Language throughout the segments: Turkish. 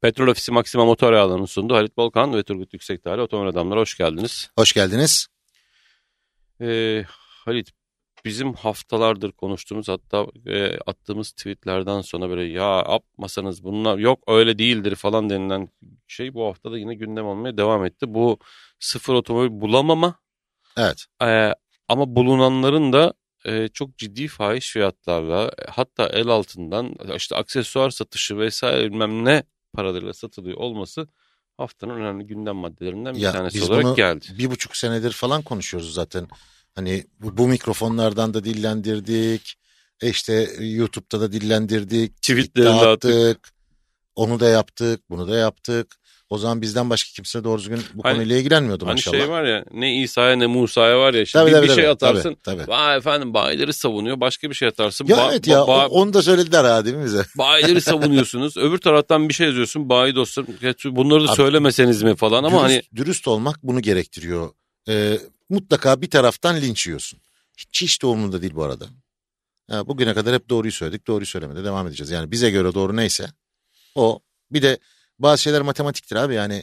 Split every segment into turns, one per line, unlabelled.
Petrol Ofisi Maxima Motor Yağları'nın sunduğu Halit Volkan ve Turgut Yüksekdağlı Otomobil Adamlar hoş geldiniz.
Hoş geldiniz.
Ee, Halit bizim haftalardır konuştuğumuz hatta e, attığımız tweetlerden sonra böyle ya yapmasanız bunlar yok öyle değildir falan denilen şey bu hafta da yine gündem olmaya devam etti. Bu sıfır otomobil bulamama
Evet.
e, ama bulunanların da e, çok ciddi fahiş fiyatlarla hatta el altından işte aksesuar satışı vesaire bilmem ne paralarıyla satılıyor olması haftanın önemli gündem maddelerinden bir
Ya
tanesi
biz
olarak
bunu
geldi.
bir buçuk senedir falan konuşuyoruz zaten. Hani bu, bu mikrofonlardan da dillendirdik. E işte YouTube'da da dillendirdik.
Tweetlerini de
attık. Onu da yaptık. Bunu da yaptık. O zaman bizden başka kimse doğru düzgün bu
Hani-
konuyla ilgilenmiyordu
Hani
maşallah.
şey var ya ne İsa'ya ne Musa'ya var ya şimdi
Tabii,
bir,
tabii,
bir şey atarsın.
tabii, tabii.
Vay efendim bayileri savunuyor başka bir şey atarsın.
Ya
ba-
evet ya
ba-
onu da söylediler ha değil mi bize?
bayileri savunuyorsunuz. Öbür taraftan bir şey yazıyorsun bayi dostum bunları da
Abi,
söylemeseniz mi falan ama
dürüst,
hani
dürüst olmak bunu gerektiriyor. Ee, mutlaka bir taraftan linç yiyorsun. Hiç, hiç de değil bu arada. Ha, bugüne kadar hep doğruyu söyledik. Doğruyu söylemede devam edeceğiz. Yani bize göre doğru neyse o. Bir de bazı şeyler matematiktir abi yani.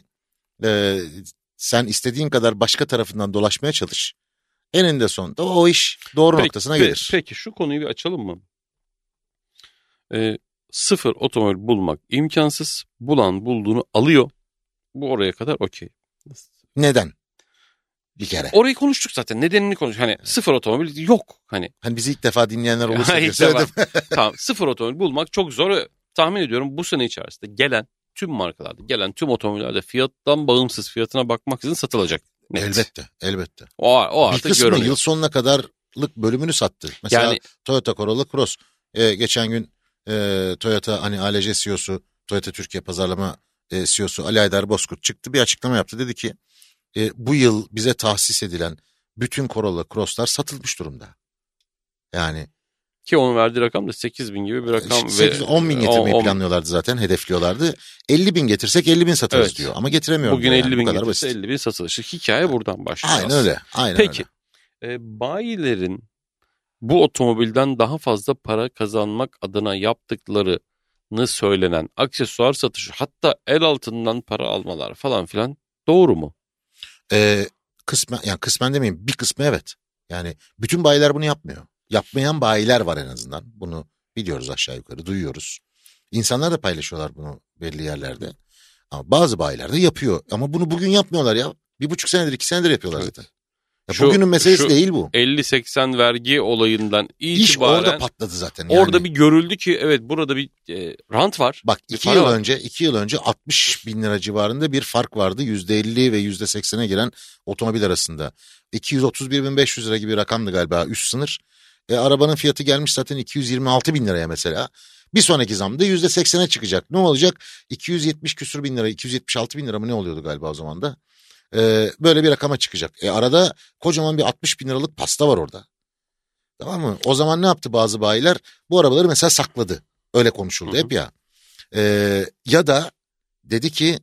e, sen istediğin kadar başka tarafından dolaşmaya çalış. Eninde sonunda o iş doğru
Peki,
noktasına
pe-
gelir.
Peki şu konuyu bir açalım mı? Ee, sıfır otomobil bulmak imkansız. Bulan bulduğunu alıyor. Bu oraya kadar okey.
Neden? Bir kere.
Orayı konuştuk zaten. Nedenini konuş. Hani sıfır otomobil yok. Hani
Hani bizi ilk defa dinleyenler olursa diye söyledim.
tamam sıfır otomobil bulmak çok zor. Tahmin ediyorum bu sene içerisinde gelen tüm markalarda gelen tüm otomobillerde fiyattan bağımsız fiyatına bakmaksızın satılacak. Net.
elbette, elbette.
O, o
Bir
artık
kısmı
görünüyor.
yıl sonuna kadarlık bölümünü sattı. Mesela
Yani
Toyota Corolla Cross. Ee, geçen gün e, Toyota hani ALC CEO'su, Toyota Türkiye Pazarlama e, CEO'su Ali Aydar Bozkurt çıktı bir açıklama yaptı. Dedi ki e, bu yıl bize tahsis edilen bütün Corolla Cross'lar satılmış durumda. Yani
ki onun verdiği rakam da 8 bin gibi bir rakam.
8-10 bin getirmeyi
on- on-
planlıyorlardı zaten, hedefliyorlardı. 50 bin getirsek 50 bin satarız
Evet.
diyor ama getiremiyorum.
Bugün
diyor
50
yani.
bin getirse
basit.
50 bin satılışı. Hikaye buradan başlıyor.
Aynen
aslında.
öyle. Aynen
Peki
öyle.
e, bayilerin bu otomobilden daha fazla para kazanmak adına yaptıklarını söylenen aksesuar satışı hatta el altından para almalar falan filan doğru mu?
Ee, kısmen yani kısmen demeyeyim bir kısmı evet. Yani bütün bayiler bunu yapmıyor. Yapmayan bayiler var en azından. Bunu biliyoruz aşağı yukarı duyuyoruz. İnsanlar da paylaşıyorlar bunu belli yerlerde. Ama bazı bayiler de yapıyor. Ama bunu bugün yapmıyorlar ya. Bir buçuk senedir iki senedir yapıyorlar
Evet.
zaten. Ya
Şu-
bugünün meselesi
şu
değil bu.
50-80 vergi olayından
İş
itibaren
orada patladı zaten. Yani.
orada bir görüldü ki evet burada bir e, rant var.
Bak iki yıl
var.
önce iki yıl önce 60 bin lira civarında bir fark vardı. Yüzde 50 ve yüzde 80'e giren otomobil arasında. 231.500 lira gibi bir rakamdı galiba üst sınır. E, arabanın fiyatı gelmiş zaten 226 bin liraya mesela. Bir sonraki zamda yüzde 80'e çıkacak. Ne olacak? 270 küsur bin lira, 276 bin lira mı ne oluyordu galiba o zaman da? E, böyle bir rakama çıkacak. E, arada kocaman bir 60 bin liralık pasta var orada. Tamam mı? O zaman ne yaptı bazı bayiler? Bu arabaları mesela sakladı. Öyle konuşuldu hep ya. Ee, ya da dedi ki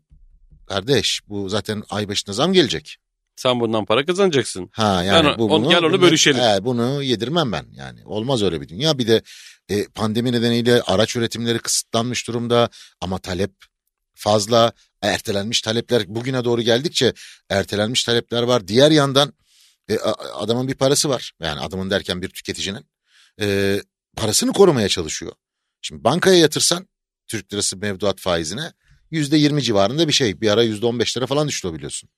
kardeş bu zaten ay başına zam gelecek.
Sen bundan para kazanacaksın.
Ha yani
Ben-
bu bunu,
gel onu
bunu-
bölüşelim.
He, bunu yedirmem ben yani. Olmaz öyle bir dünya. Bir de e, pandemi nedeniyle araç üretimleri kısıtlanmış durumda ama talep fazla ertelenmiş talepler bugüne doğru geldikçe ertelenmiş talepler var. Diğer yandan e, adamın bir parası var. Yani adamın derken bir tüketicinin e, parasını korumaya çalışıyor. Şimdi bankaya yatırsan Türk lirası mevduat faizine yüzde yirmi civarında bir şey. Bir ara yüzde on beşlere falan düştü o biliyorsun.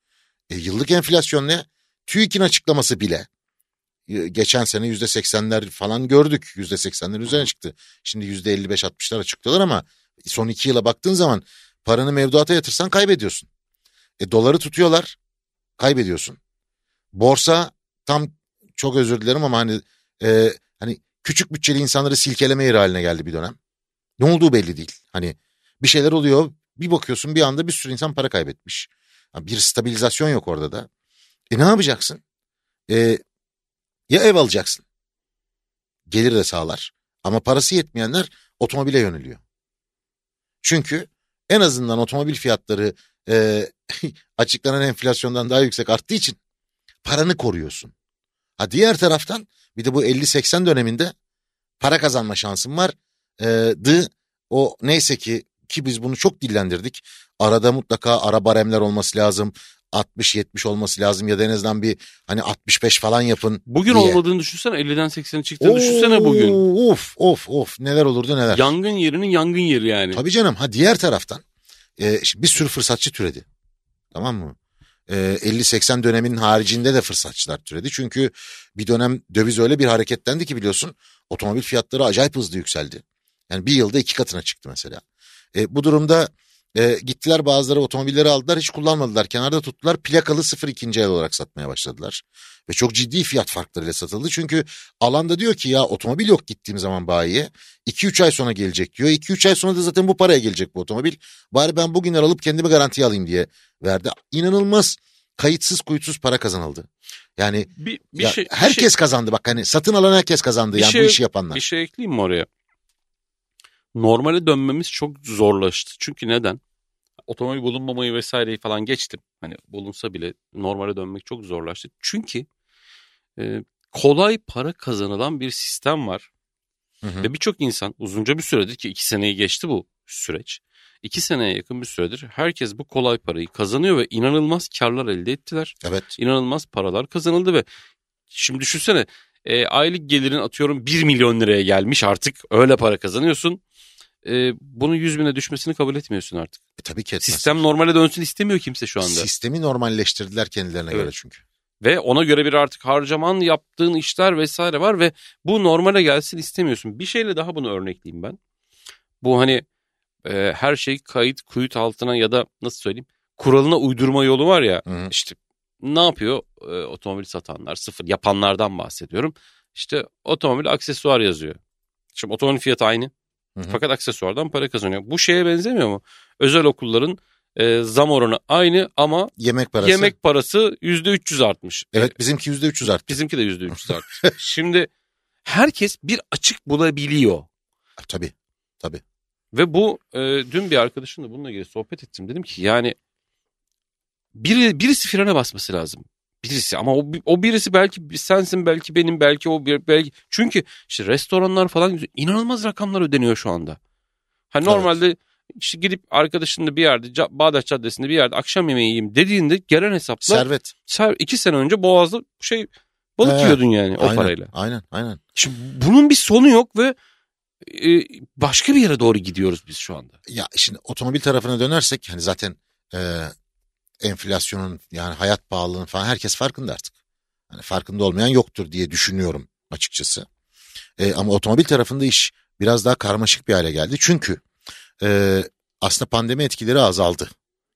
E, yıllık enflasyon ne? TÜİK'in açıklaması bile e, geçen sene yüzde seksenler falan gördük. Yüzde seksenlerin üzerine çıktı. Şimdi yüzde elli beş altmışlar açıklıyorlar ama son iki yıla baktığın zaman paranı mevduata yatırsan kaybediyorsun. E, doları tutuyorlar kaybediyorsun. Borsa tam çok özür dilerim ama hani e, hani küçük bütçeli insanları silkeleme yeri haline geldi bir dönem. Ne olduğu belli değil. Hani bir şeyler oluyor bir bakıyorsun bir anda bir sürü insan para kaybetmiş. Bir stabilizasyon yok orada da. E ne yapacaksın? E, ya ev alacaksın. Gelir de sağlar. Ama parası yetmeyenler otomobile yöneliyor. Çünkü en azından otomobil fiyatları e, açıklanan enflasyondan daha yüksek arttığı için paranı koruyorsun. Ha diğer taraftan bir de bu 50-80 döneminde para kazanma şansın var. E, o neyse ki ki biz bunu çok dillendirdik. Arada mutlaka ara baremler olması lazım. 60-70 olması lazım ya da en azından bir hani 65 falan yapın
Bugün
diye.
olmadığını düşünsene 50'den 80'e çıktığını düşünsene bugün.
Of of of neler olurdu neler.
Yangın yerinin yangın yeri yani.
Tabii canım ha diğer taraftan e, bir sürü fırsatçı türedi. Tamam mı? E, 50-80 döneminin haricinde de fırsatçılar türedi. Çünkü bir dönem döviz öyle bir hareketlendi ki biliyorsun otomobil fiyatları acayip hızlı yükseldi. Yani bir yılda iki katına çıktı mesela. E, bu durumda e, gittiler bazıları otomobilleri aldılar hiç kullanmadılar kenarda tuttular plakalı sıfır ikinci el olarak satmaya başladılar. Ve çok ciddi fiyat farklarıyla satıldı çünkü alanda diyor ki ya otomobil yok gittiğim zaman bayiye 2-3 ay sonra gelecek diyor 2-3 ay sonra da zaten bu paraya gelecek bu otomobil bari ben bugünler alıp kendimi garantiye alayım diye verdi. İnanılmaz kayıtsız kuyutsuz para kazanıldı. Yani
Bir, bir
ya
şey,
herkes
şey,
kazandı bak hani satın alan herkes kazandı yani
şey-
bu işi yapanlar.
bir şey ekleyeyim mi oraya? Normale dönmemiz çok zorlaştı. Çünkü neden? Otomobil bulunmamayı vesaireyi falan geçtim. Hani bulunsa bile normale dönmek çok zorlaştı. Çünkü e, kolay para kazanılan bir sistem var.
Hı hı.
Ve birçok insan uzunca bir süredir ki iki seneyi geçti bu süreç. İki seneye yakın bir süredir herkes bu kolay parayı kazanıyor ve inanılmaz karlar elde ettiler.
Evet.
İnanılmaz paralar kazanıldı ve şimdi düşünsene e, aylık gelirin atıyorum 1 milyon liraya gelmiş artık öyle para kazanıyorsun. E, bunun 100 bine düşmesini kabul etmiyorsun artık.
E, tabii ki etmez.
Sistem normale dönsün istemiyor kimse şu anda.
Sistemi normalleştirdiler kendilerine
Evet.
göre çünkü.
Ve ona göre bir artık harcaman yaptığın işler vesaire var ve bu normale gelsin istemiyorsun. Bir şeyle daha bunu örnekleyeyim ben. Bu hani e, her şey kayıt kuyut altına ya da nasıl söyleyeyim kuralına uydurma yolu var ya
Hı
işte ne yapıyor e, otomobil satanlar sıfır yapanlardan bahsediyorum. İşte otomobil aksesuar yazıyor. Şimdi otomobil fiyatı aynı
Hı hı.
fakat aksesuardan para kazanıyor. Bu şeye benzemiyor mu? Özel okulların e, zam oranı aynı ama
Yemek parası.
yemek parası %300 artmış. E,
Evet bizimki yüzde 300 arttı.
Bizimki de yüzde üç arttı. Şimdi herkes bir açık bulabiliyor.
Tabii. Tabii.
Ve bu e, dün bir arkadaşımla bununla ilgili sohbet ettim. Dedim ki yani biri, birisi frene basması lazım. Birisi ama o, o birisi belki sensin belki benim belki o bir- belki çünkü işte restoranlar falan inanılmaz rakamlar ödeniyor şu anda. Hani
Evet.
normalde işte gidip arkadaşınla bir yerde Bağdat Caddesi'nde bir yerde akşam yemeği yiyeyim dediğinde gelen hesapla
Servet.
sen iki sene önce Boğaz'da şey balık
He,
yiyordun yani o
aynen,
parayla.
Aynen aynen.
Şimdi bunun bir sonu yok ve e, başka bir yere doğru gidiyoruz biz şu anda.
Ya şimdi otomobil tarafına dönersek hani zaten e, enflasyonun yani hayat pahalılığının falan herkes farkında artık. Hani farkında olmayan yoktur diye düşünüyorum açıkçası. E, ama otomobil tarafında iş biraz daha karmaşık bir hale geldi. Çünkü e, aslında pandemi etkileri azaldı.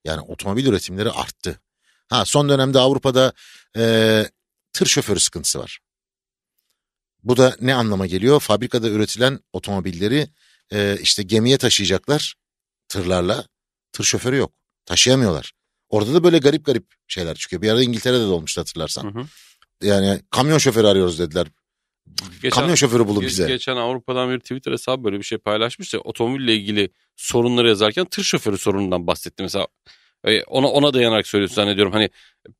Yani otomobil üretimleri arttı. Ha son dönemde Avrupa'da e, tır şoförü sıkıntısı var. Bu da ne anlama geliyor? Fabrikada üretilen otomobilleri e, işte gemiye taşıyacaklar tırlarla. Tır şoförü yok. Taşıyamıyorlar. Orada da böyle garip garip şeyler çıkıyor. Bir arada İngiltere'de de olmuştu hatırlarsan.
Hı hı.
Yani kamyon şoförü arıyoruz dediler.
Geçen,
kamyon şoförü bulun
ge-
bize.
geçen Avrupa'dan bir Twitter hesabı böyle bir şey paylaşmış da otomobille ilgili sorunları yazarken tır şoförü sorunundan bahsetti mesela. E, Ona ona dayanarak söylüyorsun zannediyorum. Hani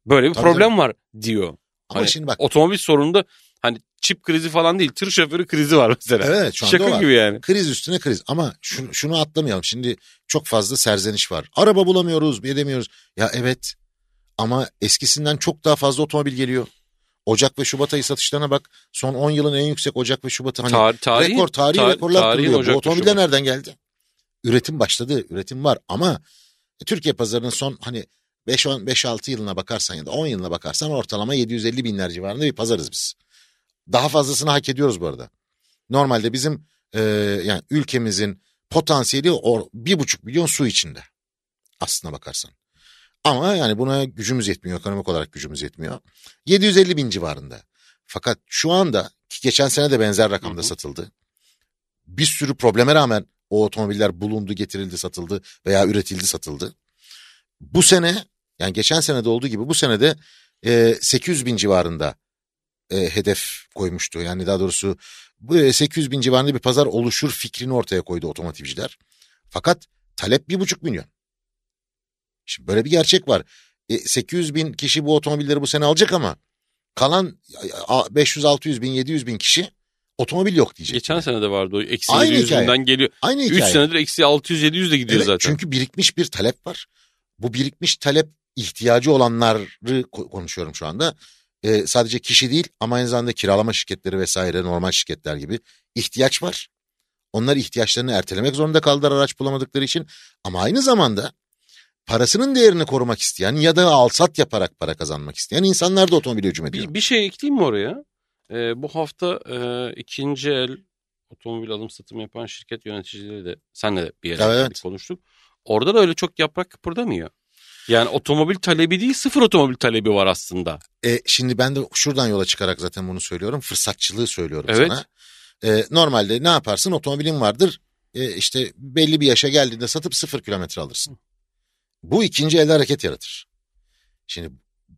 böyle bir
Tabii,
problem var diyor.
Ama
Hani
şimdi bak
Otomobil sorununda hani çip krizi falan değil tır şoförü krizi var mesela.
evet şu anda
Şaka
var.
gibi yani.
Kriz üstüne kriz ama şunu, şunu atlamayalım. Şimdi çok fazla serzeniş var. Araba bulamıyoruz, edemiyoruz. Ya evet ama eskisinden çok daha fazla otomobil geliyor. Ocak ve Şubat ayı satışlarına bak. Son 10 yılın en yüksek Ocak ve Şubat'ı hani
Tar- tarihin-
rekor tarihi
tar-
rekorlar
tarihin
kırılıyor.
Ocak
Bu otomobiller
Şubat.
nereden geldi? Üretim başladı, üretim var ama Türkiye pazarının son hani 5-6 yılına bakarsan ya da 10 yılına bakarsan ortalama 750 binler civarında bir pazarız biz. Daha fazlasını hak ediyoruz bu arada. Normalde bizim e, yani ülkemizin potansiyeli o bir buçuk milyon su içinde aslına bakarsan. Ama yani buna gücümüz yetmiyor, ekonomik olarak gücümüz yetmiyor. 750 bin civarında. Fakat şu anda ki geçen sene de benzer rakamda
Hı hı.
satıldı. Bir sürü probleme rağmen o otomobiller bulundu, getirildi, satıldı veya üretildi, satıldı. Bu sene yani geçen senede olduğu gibi bu senede e, 800 bin civarında e, hedef koymuştu. Yani daha doğrusu bu e, 800 bin civarında bir pazar oluşur fikrini ortaya koydu otomotivciler. Fakat talep bir buçuk milyon. Şimdi böyle bir gerçek var. E, 800 bin kişi bu otomobilleri bu sene alacak ama kalan 500-600 bin 700 bin kişi otomobil yok diyecek.
Geçen sene de vardı o. Eksi
Aynı
700
hikaye.
yüzünden geliyor.
Aynı
3
hikaye.
senedir eksi 600-700 de gidiyor
Evet,
zaten.
Çünkü birikmiş bir talep var. Bu birikmiş talep ihtiyacı olanları ko- konuşuyorum şu anda. Ee, sadece kişi değil ama aynı zamanda kiralama şirketleri vesaire normal şirketler gibi ihtiyaç var. Onlar ihtiyaçlarını ertelemek zorunda kaldılar araç bulamadıkları için. Ama aynı zamanda parasının değerini korumak isteyen ya da alsat yaparak para kazanmak isteyen insanlar da otomobile hücum ediyor.
Bir, bir şey ekleyeyim mi oraya? Ee, bu hafta e, ikinci el otomobil alım satım yapan şirket yöneticileri de senle de bir yere
Evet.
konuştuk. Orada da öyle çok yaprak kıpırdamıyor. Yani otomobil talebi değil sıfır otomobil talebi var aslında.
E, şimdi ben de şuradan yola çıkarak zaten bunu söylüyorum. Fırsatçılığı söylüyorum
Evet.
sana. E, normalde ne yaparsın? Otomobilin vardır. E, işte belli bir yaşa geldiğinde satıp sıfır kilometre alırsın. Bu ikinci elde hareket yaratır. Şimdi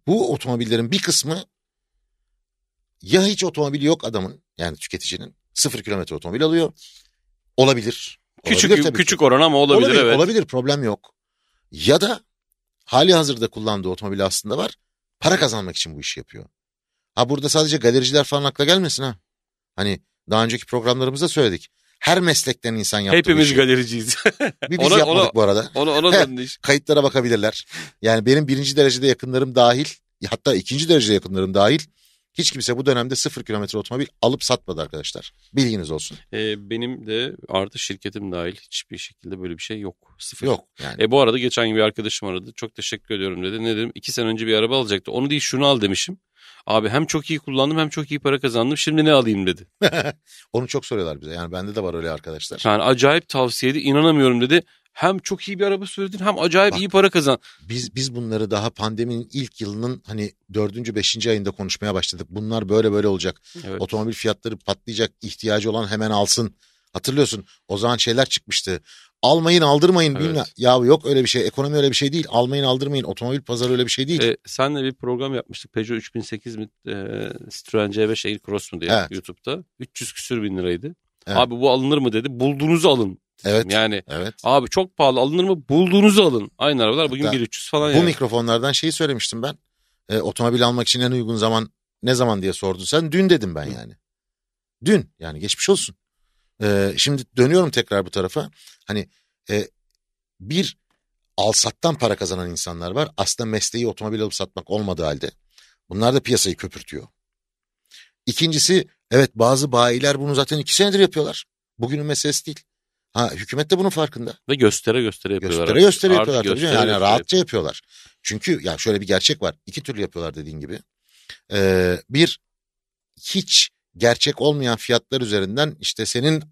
bu otomobillerin bir kısmı ya hiç otomobili yok adamın yani tüketicinin sıfır kilometre otomobil alıyor. Olabilir.
Küçük
Olabilir tabii ki.
küçük oran ama olabilir,
olabilir,
evet.
olabilir problem yok. Ya da hali hazırda kullandığı otomobili aslında var. Para kazanmak için bu işi yapıyor. Ha burada sadece galericiler falan akla gelmesin ha. Hani daha önceki programlarımızda söyledik. Her meslekten insan yaptı bu
Hepimiz
işi.
galericiyiz.
Bir biz
Ona-
yapmadık
ona-
bu arada.
ona ona iş.
Kayıtlara bakabilirler. Yani benim birinci derecede yakınlarım dahil hatta ikinci derecede yakınlarım dahil hiç kimse bu dönemde sıfır kilometre otomobil alıp satmadı arkadaşlar. Bilginiz olsun.
Ee, benim de artı şirketim dahil hiçbir şekilde böyle bir şey yok. Sıfır.
Yok yani.
E bu arada geçen gün bir arkadaşım aradı. Çok teşekkür ediyorum dedi. Ne dedim? İki sene önce bir araba alacaktı. Onu değil şunu al demişim. Abi hem çok iyi kullandım hem çok iyi para kazandım. Şimdi ne alayım dedi.
Onu çok soruyorlar bize. Yani bende de var öyle arkadaşlar.
Yani acayip tavsiyeydi. inanamıyorum dedi. Hem çok iyi bir araba söyledin hem acayip
Bak.
iyi para kazan.
Biz biz bunları daha pandeminin ilk yılının hani dördüncü beşinci ayında konuşmaya başladık. Bunlar böyle böyle olacak.
Evet.
Otomobil fiyatları patlayacak. ihtiyacı olan hemen alsın. Hatırlıyorsun o zaman şeyler çıkmıştı. Almayın aldırmayın
Evet.
bilmem. Ya yok öyle bir şey. Ekonomi öyle bir şey değil. Almayın aldırmayın. Otomobil pazarı öyle bir şey değil.
E, senle bir program yapmıştık. Peugeot 3008 mi? E, Citroen C5 Aircross mu diye
Evet.
YouTube'da. 300 küsür bin liraydı.
Evet.
Abi bu alınır mı dedi. Bulduğunuzu alın.
Evet.
Yani
Evet.
abi çok pahalı alınır mı? Bulduğunuzu alın. Aynı arabalar bugün
Hatta
1300 falan
Bu
yani.
mikrofonlardan şeyi söylemiştim ben. E, otomobil almak için en uygun zaman ne zaman diye sordun sen. Dün dedim ben
Hı.
yani. Dün yani geçmiş olsun. E, şimdi dönüyorum tekrar bu tarafa. Hani e, bir alsattan para kazanan insanlar var. Aslında mesleği otomobil alıp satmak olmadığı halde. Bunlar da piyasayı köpürtüyor. İkincisi evet bazı bayiler bunu zaten iki senedir yapıyorlar. Bugünün meselesi değil. Ha hükümet de bunun farkında.
Ve göstere göstere yapıyorlar.
Göstere göstere
Artık
yapıyorlar tabii.
göstere.
Yani
göstere
rahatça yapıyorlar. Çünkü ya şöyle bir gerçek var. İki türlü yapıyorlar dediğin gibi. Ee, bir hiç gerçek olmayan fiyatlar üzerinden işte senin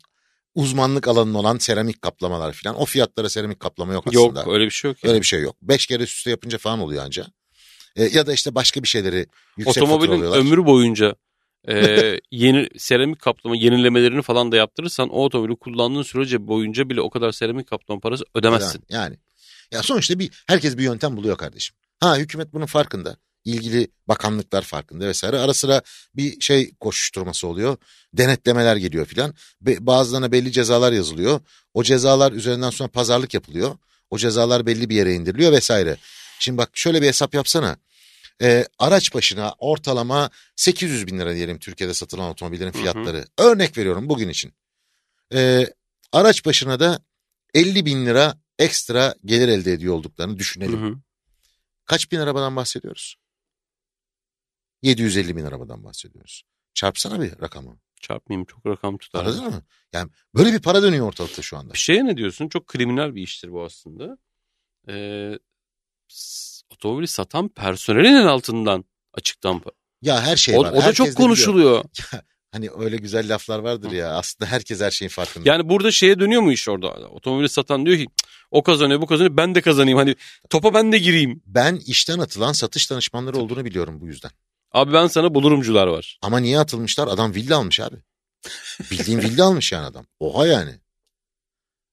uzmanlık alanın olan seramik kaplamalar falan. O fiyatlara seramik kaplama yok aslında.
Yok öyle bir şey yok. yani.
Öyle bir şey yok. Beş kere üst üste yapınca falan oluyor anca. Ee, ya da işte başka bir şeyleri yüksek
Otomobilin ömrü boyunca e, yeni seramik kaplama yenilemelerini falan da yaptırırsan o otomobili kullandığın sürece boyunca bile o kadar seramik kaplama parası ödemezsin.
Yani. Ya sonuçta bir herkes bir yöntem buluyor kardeşim. Ha hükümet bunun farkında. İlgili bakanlıklar farkında vesaire. Ara sıra bir şey koşuşturması oluyor. Denetlemeler geliyor filan. Be- Bazılarına belli cezalar yazılıyor. O cezalar üzerinden sonra pazarlık yapılıyor. O cezalar belli bir yere indiriliyor vesaire. Şimdi bak şöyle bir hesap yapsana. Ee, araç başına ortalama 800 bin lira diyelim Türkiye'de satılan otomobillerin
Hı hı.
fiyatları. Örnek veriyorum bugün için. Ee, araç başına da 50 bin lira ekstra gelir elde ediyor olduklarını düşünelim.
Hı hı.
Kaç bin arabadan bahsediyoruz? 750 bin arabadan bahsediyoruz. Çarpsana bir rakamı.
Çarpmayayım çok rakam tutar.
Anladın mı? Yani böyle bir para dönüyor ortalıkta şu anda.
Bir şeye ne diyorsun? Çok kriminal bir iştir bu aslında. Ee, otomobili satan personelin el altından açıktan.
Ya her şey
o,
var.
o da
Herkes
çok konuşuluyor.
Hani öyle güzel laflar vardır ya. Aslında herkes her şeyin farkında.
Yani burada şeye dönüyor mu iş orada? Otomobili satan diyor ki "Cık, o kazanıyor bu kazanıyor ben de kazanayım. Hani topa ben de gireyim.
Ben işten atılan satış danışmanları olduğunu biliyorum bu yüzden.
Abi ben sana bulurumcular var.
Ama niye atılmışlar? Adam villa almış abi. Bildiğin villa almış yani adam. Oha yani.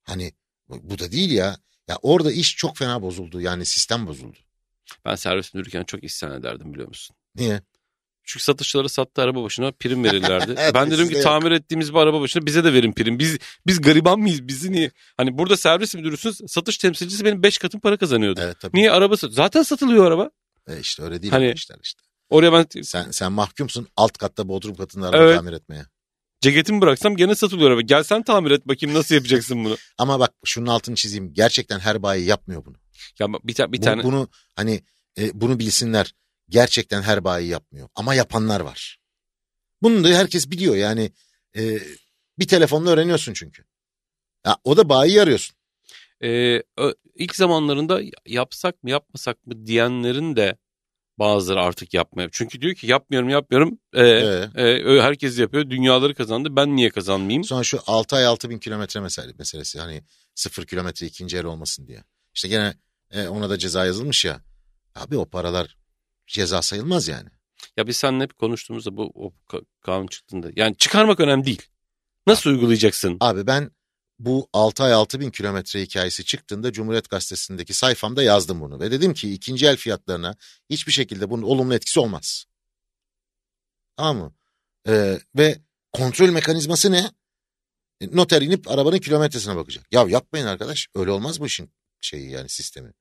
Hani bu da değil ya. Ya orada iş çok fena bozuldu. Yani sistem bozuldu.
Ben servis müdürken çok isyan ederdim biliyor musun?
Niye?
Çünkü satışçılara sattığı araba başına prim verirlerdi.
Evet,
ben dedim ki
yok.
tamir ettiğimiz bir araba başına bize de verin prim. Biz biz gariban mıyız? Bizi niye? Hani burada servis müdürüsünüz satış temsilcisi benim 5 katım para kazanıyordu.
Evet tabii.
Niye araba sat- Zaten satılıyor araba.
E işte öyle değil
Hani-
işler işte.
Oraya ben
Sen sen mahkumsun alt katta bodrum katında araba
Evet.
tamir etmeye.
Ceketimi bıraksam gene satılıyor. Gel sen tamir et bakayım nasıl yapacaksın bunu.
Ama bak şunun altını çizeyim. Gerçekten her bayi yapmıyor bunu.
Ya bir, ta- bir
Bu-
tane
Bunu hani e, bunu bilsinler. Gerçekten her bayi yapmıyor. Ama yapanlar var. Bunu da herkes biliyor yani. e, bir telefonla öğreniyorsun çünkü. Ya, o da bayi arıyorsun.
Ö- ilk zamanlarında yapsak mı yapmasak mı diyenlerin de bazıları artık yapmıyor. Çünkü diyor ki yapmıyorum yapmıyorum. Ee,
Ee,
e, herkes yapıyor. Dünyaları kazandı. Ben niye kazanmayayım?
Sonra şu 6 ay 6 bin kilometre mesele, meselesi. Hani sıfır kilometre ikinci el olmasın diye. İşte gene e, ona da ceza yazılmış ya. Abi o paralar ceza sayılmaz yani.
Ya biz seninle hep konuştuğumuzda bu o ka- kanun çıktığında. Yani çıkarmak önemli değil. Nasıl uygulayacaksın?
Abi ben bu 6 ay 6 bin kilometre hikayesi çıktığında Cumhuriyet Gazetesi'ndeki sayfamda yazdım bunu. Ve dedim ki ikinci el fiyatlarına hiçbir şekilde bunun olumlu etkisi olmaz. Tamam mı? Ee, ve kontrol mekanizması ne? E, Noter inip arabanın kilometresine bakacak. Ya yapmayın arkadaş öyle olmaz bu işin şeyi yani sistemi.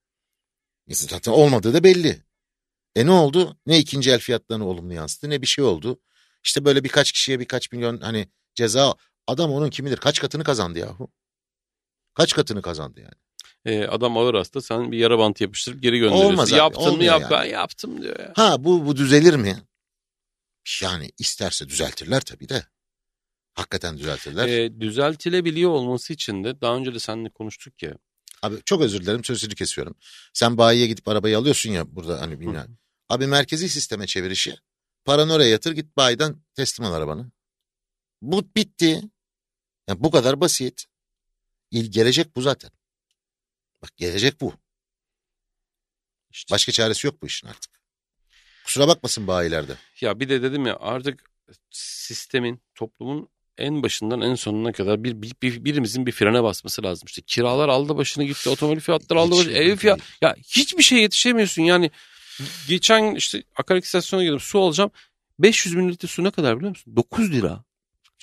Zaten olmadığı da belli. E ne oldu? Ne ikinci el fiyatlarına olumlu yansıdı ne bir şey oldu. İşte böyle birkaç kişiye birkaç milyon hani ceza adam onun kimidir kaç katını kazandı yahu. Kaç katını kazandı yani.
Ee, adam ağır hasta sen bir yara bantı yapıştırıp geri gönderiyorsun.
Olmaz abi,
Yaptın mı yap
yani.
ben yaptım diyor ya.
Ha bu, bu düzelir mi? Yani isterse düzeltirler tabii de. Hakikaten düzeltirler.
Ee, düzeltilebiliyor olması için de daha önce de seninle konuştuk ya.
Abi çok özür dilerim sözünü kesiyorum. Sen bayiye gidip arabayı alıyorsun ya burada hani bilmem. Abi merkezi sisteme çevir işi. Paranı oraya yatır git bayiden teslim al arabanı. Bu bitti. Yani bu kadar basit. İl gelecek bu zaten. Bak gelecek bu.
İşte.
Başka çaresi yok bu işin artık. Kusura bakmasın bayilerde.
Ya bir de dedim ya artık sistemin, toplumun en başından en sonuna kadar bir, bir, bir- birimizin bir frene basması lazım. İşte kiralar aldı başını gitti, otomobil fiyatları aldı başını, ev fiyat. Ya hiçbir şey yetişemiyorsun yani. Geçen işte akaryakıt istasyonuna girdim su alacağım. 500 mililitre su ne kadar biliyor musun? 9 lira.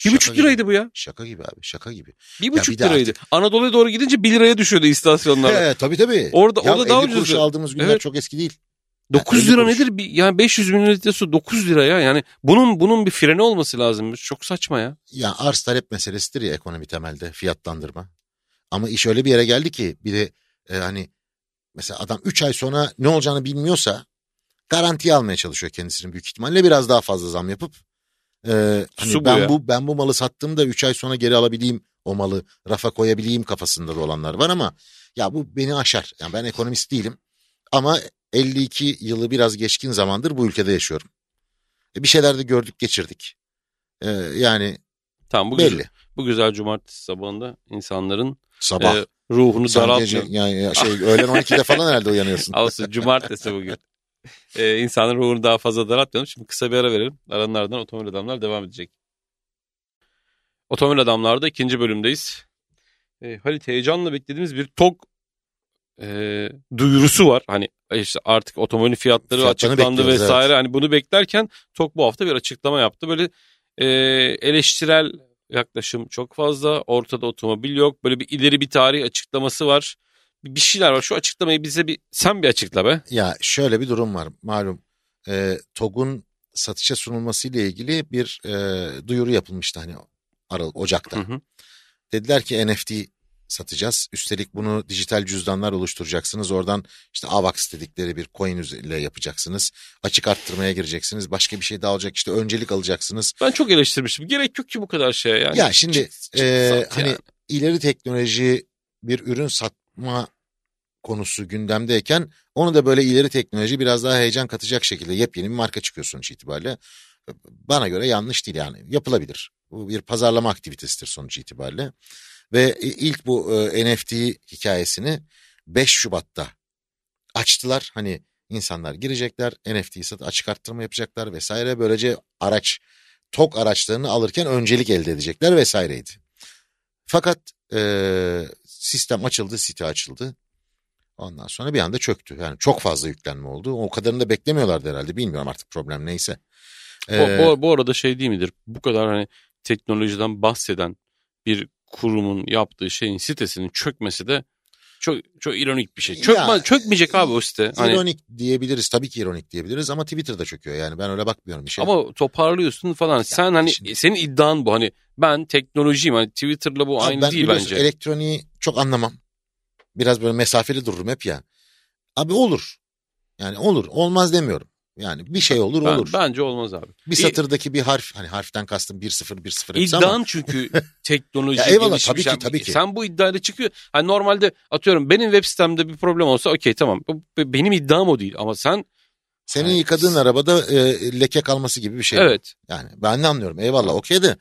Bir buçuk
gibi.
liraydı bu ya.
Şaka gibi abi şaka gibi.
Bir buçuk
bir
liraydı. Anadolu'ya doğru gidince 1 liraya düşüyordu istasyonlar.
He, tabii tabii.
Orada-
ya
orada daha
50 kuruş aldığımız günler
Evet.
çok eski değil.
9
50
lira
kuruş.
nedir? Bir, yani 500 mililitre su 9 lira ya. Yani bunun bunun bir freni olması lazım. Çok saçma ya.
Ya arz talep meselesidir ya ekonomi temelde fiyatlandırma. Ama iş öyle bir yere geldi ki bir de e, hani mesela adam 3 ay sonra ne olacağını bilmiyorsa garantiye almaya çalışıyor kendisini büyük ihtimalle biraz daha fazla zam yapıp e, hani
bu
ben
ya.
bu ben bu malı sattığımda 3 ay sonra geri alabileyim o malı rafa koyabileyim kafasında da olanlar var ama ya bu beni aşar. Yani ben ekonomist değilim ama 52 yılı biraz geçkin zamandır bu ülkede yaşıyorum. E, bir şeyler de gördük geçirdik. E, yani
Tamam bu
belli.
güzel, bu güzel cumartesi sabahında insanların
Sabah.
e, ruhunu daraltmıyor.
yani şey öğlen 12'de falan herhalde uyanıyorsun.
Olsun cumartesi bugün. E, insanların ruhunu daha fazla daraltmayalım. Şimdi kısa bir ara verelim. Aranın ardından Otomobil Adamlar devam edecek. Otomobil Adamlar'da ikinci bölümdeyiz. E, Halit heyecanla beklediğimiz bir TOG e, duyurusu var. Hani işte artık otomobil fiyatları
Fiyatlarını
açıklandı vesaire. Hani bunu beklerken TOG bu hafta bir açıklama yaptı. Böyle e, eleştirel yaklaşım çok fazla. Ortada otomobil yok. Böyle bir ileri bir tarih açıklaması var. Bir şeyler var. Şu açıklamayı bize bir sen bir açıkla be.
Ya şöyle bir durum var malum. E, TOG'un satışa sunulması ile ilgili bir e, duyuru yapılmıştı hani Aralık, Ocak'ta.
Hı hı.
Dediler ki NFT satacağız. Üstelik bunu dijital cüzdanlar oluşturacaksınız. Oradan işte AVAX dedikleri bir coin ile yapacaksınız. Açık arttırmaya gireceksiniz. Başka bir şey daha olacak. İşte öncelik alacaksınız.
Ben çok eleştirmiştim. Gerek yok ki bu kadar şeye yani.
Ya şimdi,
Çık- çık-
e,
sat
hani
yani.
ileri teknoloji bir ürün satma konusu gündemdeyken onu da böyle ileri teknoloji biraz daha heyecan katacak şekilde yepyeni bir marka çıkıyor sonuç itibariyle. Bana göre yanlış değil yani yapılabilir. Bu bir pazarlama aktivitesidir sonuç itibariyle. Ve ilk bu e, NFT hikayesini 5 Şubat'ta açtılar. Hani insanlar girecekler NFT'yi sat açık arttırma yapacaklar vesaire. Böylece araç TOK araçlarını alırken öncelik elde edecekler vesaireydi. Fakat e, sistem açıldı, site açıldı. Ondan sonra bir anda çöktü. Yani çok fazla yüklenme oldu. O kadarını da beklemiyorlardı herhalde. Bilmiyorum artık problem neyse.
Bu,
Ee,
bu, bu arada şey değil midir? Bu kadar hani teknolojiden bahseden bir kurumun yaptığı şeyin sitesinin çökmesi de Çok çok ironik bir şey. Çökme,
Ya,
çökmeyecek abi o site. Hani,
İronik diyebiliriz. Tabii ki ironik diyebiliriz ama Twitter'da çöküyor yani. Ben öyle bakmıyorum bir şey.
ama toparlıyorsun falan. Sen hani
şimdi-
senin iddian bu. Hani ben teknolojiyim. Hani Twitter'la bu
Abi
aynı
ben
değil bence.
elektroniği çok anlamam. Biraz böyle mesafeli dururum hep ya. Abi olur. Yani olur. Olmaz demiyorum. Yani bir şey olur
Ben-
olur.
Bence olmaz abi.
bir satırdaki bir harf hani harften kastım 1-0 1-0 hepsi
İddian
ama
çünkü teknoloji
Ya eyvallah, tabii ki, tabii ki.
Sen bu iddiayla çıkıyor. Hani normalde atıyorum benim web sitemde bir problem olsa okey tamam. Benim iddiam o değil ama sen
senin
Evet.
yıkadığın arabada e, leke kalması gibi bir şey.
evet
Yani ben de anlıyorum. Eyvallah okey de.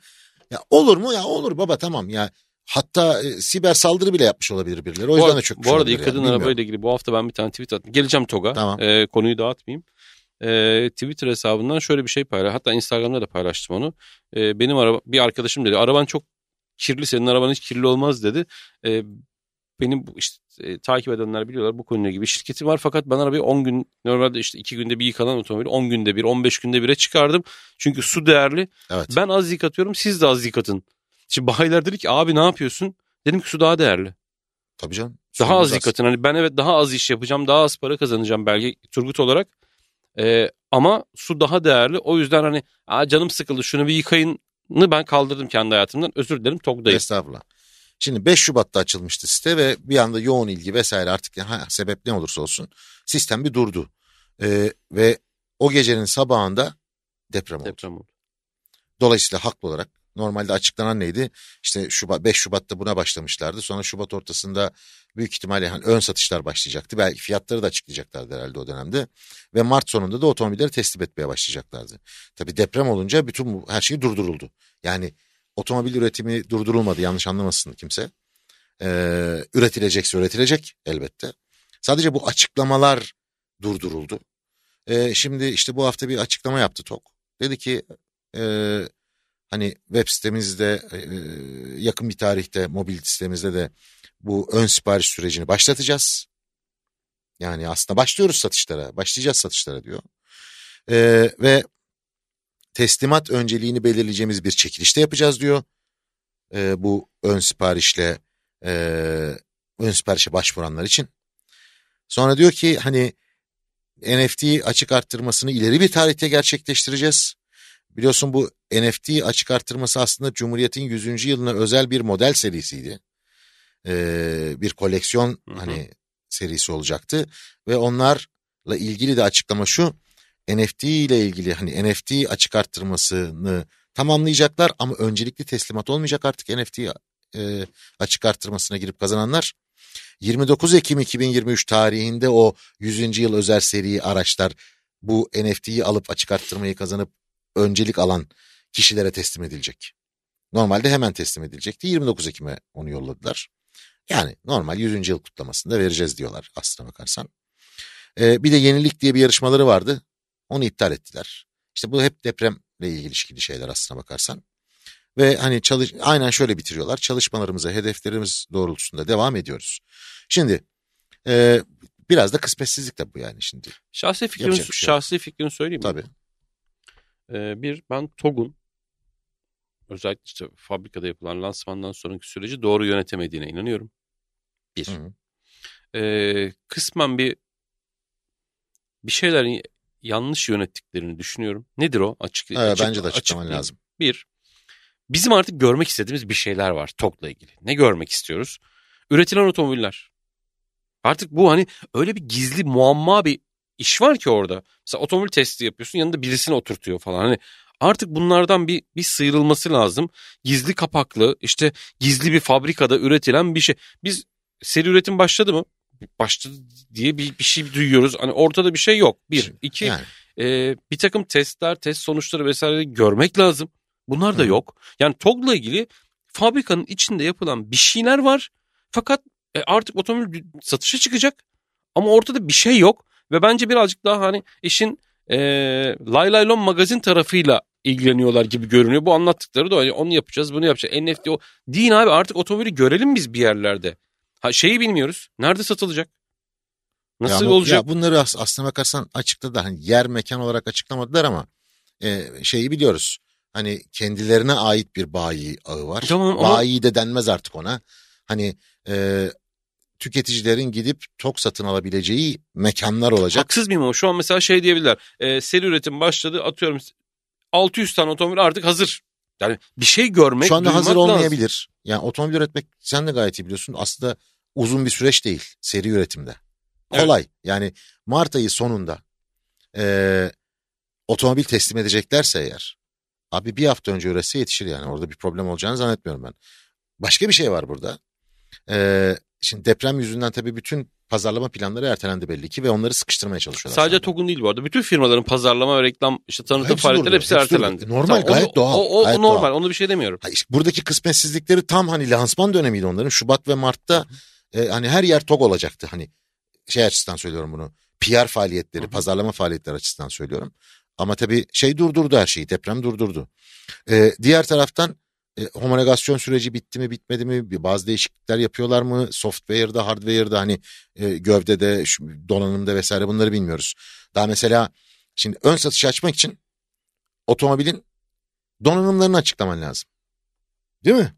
Ya olur mu? Ya olur baba tamam ya. Hatta e, siber saldırı bile yapmış olabilir birileri. O
Bu
yüzden de çökmüş
bu arada yıkadığın
yani,
arabayla ilgili bu hafta ben bir tane tweet attım. Geleceğim TOG'a.
Tamam.
Ee, konuyu dağıtmayayım. Ee, Twitter hesabından şöyle bir şey paylaş. Hatta Instagram'da da paylaştım onu. Ee, benim araba bir arkadaşım dedi. Araban çok kirli. Senin araban hiç kirli olmaz dedi. Ee, benim işte e, takip edenler biliyorlar bu konuyla gibi şirketim var fakat ben arabayı 10 gün normalde işte 2 günde bir yıkanan otomobili 10 günde bir 15 günde bire çıkardım. Çünkü su değerli.
Evet.
Ben az yıkatıyorum siz de az yıkatın. Şimdi bayiler dedi ki abi ne yapıyorsun? Dedim ki su daha değerli.
Tabii canım.
Daha az yıkatın. Hani ben evet daha az iş yapacağım, daha az para kazanacağım belki Turgut olarak. Ee, ama su daha değerli. O yüzden hani Aa, canım sıkıldı şunu bir yıkayını ben kaldırdım kendi hayatımdan. Özür dilerim TOG'dayım.
Estağfurullah. Şimdi 5 Şubat'ta açılmıştı site ve bir anda yoğun ilgi vesaire artık ha, sebep ne olursa olsun sistem bir durdu. Ee, ve o gecenin sabahında deprem oldu.
Deprem oldu.
Dolayısıyla haklı olarak normalde açıklanan neydi? İşte Şubat 5 Şubat'ta buna başlamışlardı. Sonra Şubat ortasında büyük ihtimalle hani ön satışlar başlayacaktı. Belki fiyatları da açıklayacaklardı herhalde o dönemde. Ve Mart sonunda da otomobilleri teslim etmeye başlayacaklardı. Tabii deprem olunca bütün bu her şey durduruldu. Yani otomobil üretimi durdurulmadı yanlış anlamasın kimse. Ee, üretilecekse üretilecek elbette. Sadece bu açıklamalar durduruldu. Ee, şimdi işte bu hafta bir açıklama yaptı TOK. Dedi ki e, hani web sitemizde e, yakın bir tarihte mobil sitemizde de bu ön sipariş sürecini başlatacağız. Yani aslında başlıyoruz satışlara, başlayacağız satışlara diyor. Ee, ve teslimat önceliğini belirleyeceğimiz bir çekilişte yapacağız diyor. Ee, bu ön siparişle e, ön siparişe başvuranlar için. Sonra diyor ki hani NFT açık arttırmasını ileri bir tarihte gerçekleştireceğiz. Biliyorsun bu NFT açık arttırması aslında Cumhuriyet'in 100. yılına özel bir model serisiydi. Ee, bir koleksiyon
Hı hı.
hani serisi olacaktı ve onlarla ilgili de açıklama şu. NFT ile ilgili hani NFT açık arttırmasını tamamlayacaklar ama öncelikli teslimat olmayacak artık NFT e, açık arttırmasına girip kazananlar. 29 Ekim 2023 tarihinde o 100. yıl özel seri araçlar bu NFT'yi alıp açık arttırmayı kazanıp öncelik alan kişilere teslim edilecek. Normalde hemen teslim edilecekti. 29 Ekim'e onu yolladılar. Yani normal 100. yıl kutlamasında vereceğiz diyorlar aslına bakarsan. Ee, bir de yenilik diye bir yarışmaları vardı. Onu iptal ettiler. İşte bu hep depremle ilgili şeyler aslına bakarsan. Ve hani çalış aynen şöyle bitiriyorlar. Çalışmalarımıza, hedeflerimiz doğrultusunda devam ediyoruz. Şimdi e, biraz da kısmetsizlik de bu yani şimdi.
Şahsi
bir şey
şahsi fikrimi söyleyeyim mi?
Tabii.
Ee, bir ben TOG'un özellikle işte fabrikada yapılan lansmandan sonraki süreci doğru yönetemediğine inanıyorum. Bir.
Hı.
Ee, kısmen bir bir şeyler yanlış yönettiklerini düşünüyorum. Nedir o? Açık,
Evet,
açık-
bence de açıklaman
açıklayayım.
lazım.
Bir, bizim artık görmek istediğimiz bir şeyler var TOG'la ilgili. Ne görmek istiyoruz? Üretilen otomobiller. Artık bu hani öyle bir gizli muamma bir iş var ki orada. Mesela otomobil testi yapıyorsun yanında birisini oturtuyor falan. Hani artık bunlardan bir, bir sıyrılması lazım. Gizli kapaklı işte gizli bir fabrikada üretilen bir şey. Biz seri üretim başladı mı? Başladı diye bir, bir şey duyuyoruz. Hani ortada bir şey yok. Bir. iki
Yani
e, bir takım testler, test sonuçları vesaire görmek lazım. Bunlar da
Hı.
yok. Yani TOG'la ilgili fabrikanın içinde yapılan bir şeyler var. Fakat e, artık otomobil satışa çıkacak. Ama ortada bir şey yok. Ve bence birazcık daha hani işin e, Lay Lay Lon magazin tarafıyla ilgileniyorlar gibi görünüyor. Bu anlattıkları da hani onu yapacağız bunu yapacağız. NFT o. Değil abi artık otomobili görelim biz bir yerlerde. Ha, şeyi bilmiyoruz. Nerede satılacak? Nasıl
Ya
olacak?
Ya bunları as- aslına bakarsan açıkladı. Hani yer mekan olarak açıklamadılar ama e, şeyi biliyoruz. Hani kendilerine ait bir bayi ağı var.
Tamam ama-
Bayi de denmez artık ona. Hani e, tüketicilerin gidip tok satın alabileceği mekanlar olacak.
Haksız mıyım ama şu an mesela şey diyebilirler. E, seri üretim başladı atıyorum 600 tane otomobil artık hazır. Yani bir şey görmek,
Şu anda hazır
duymak lazım.
olmayabilir. Yani otomobil üretmek sen de gayet iyi biliyorsun. Aslında uzun bir süreç değil seri üretimde. Kolay. Yani Mart ayı sonunda eee, otomobil teslim edeceklerse eğer abi bir hafta önce üretse yetişir yani. Orada bir problem olacağını zannetmiyorum ben. Başka bir şey var burada. Eee, şimdi deprem yüzünden tabii bütün pazarlama planları ertelendi belli ki ve onları sıkıştırmaya çalışıyorlar.
Sadece. TOG'un değil bu arada. Bütün firmaların pazarlama ve reklam işte tanıtım
Hepsi
faaliyetleri hepsi ertelendi.
Normal,
Tamam,
gayet
o,
doğal,
O, o
gayet
normal
doğal.
onu bir şey demiyorum.
Ha işte buradaki kısmetsizlikleri tam hani lansman dönemiydi onların. Şubat ve Mart'ta e, hani her yer TOG olacaktı. Hani şey açısından söylüyorum bunu. PR faaliyetleri,
Hı hı.
pazarlama faaliyetleri açısından söylüyorum. Ama tabii şey durdurdu her şeyi. Deprem durdurdu. E, diğer taraftan e, homologasyon süreci bitti mi bitmedi mi? Bazı değişiklikler yapıyorlar mı? Software'da, hardware'da hani e, gövdede, şu, donanımda vesaire bunları bilmiyoruz. Daha mesela şimdi ön satış açmak için otomobilin donanımlarını açıklaman lazım. Değil mi?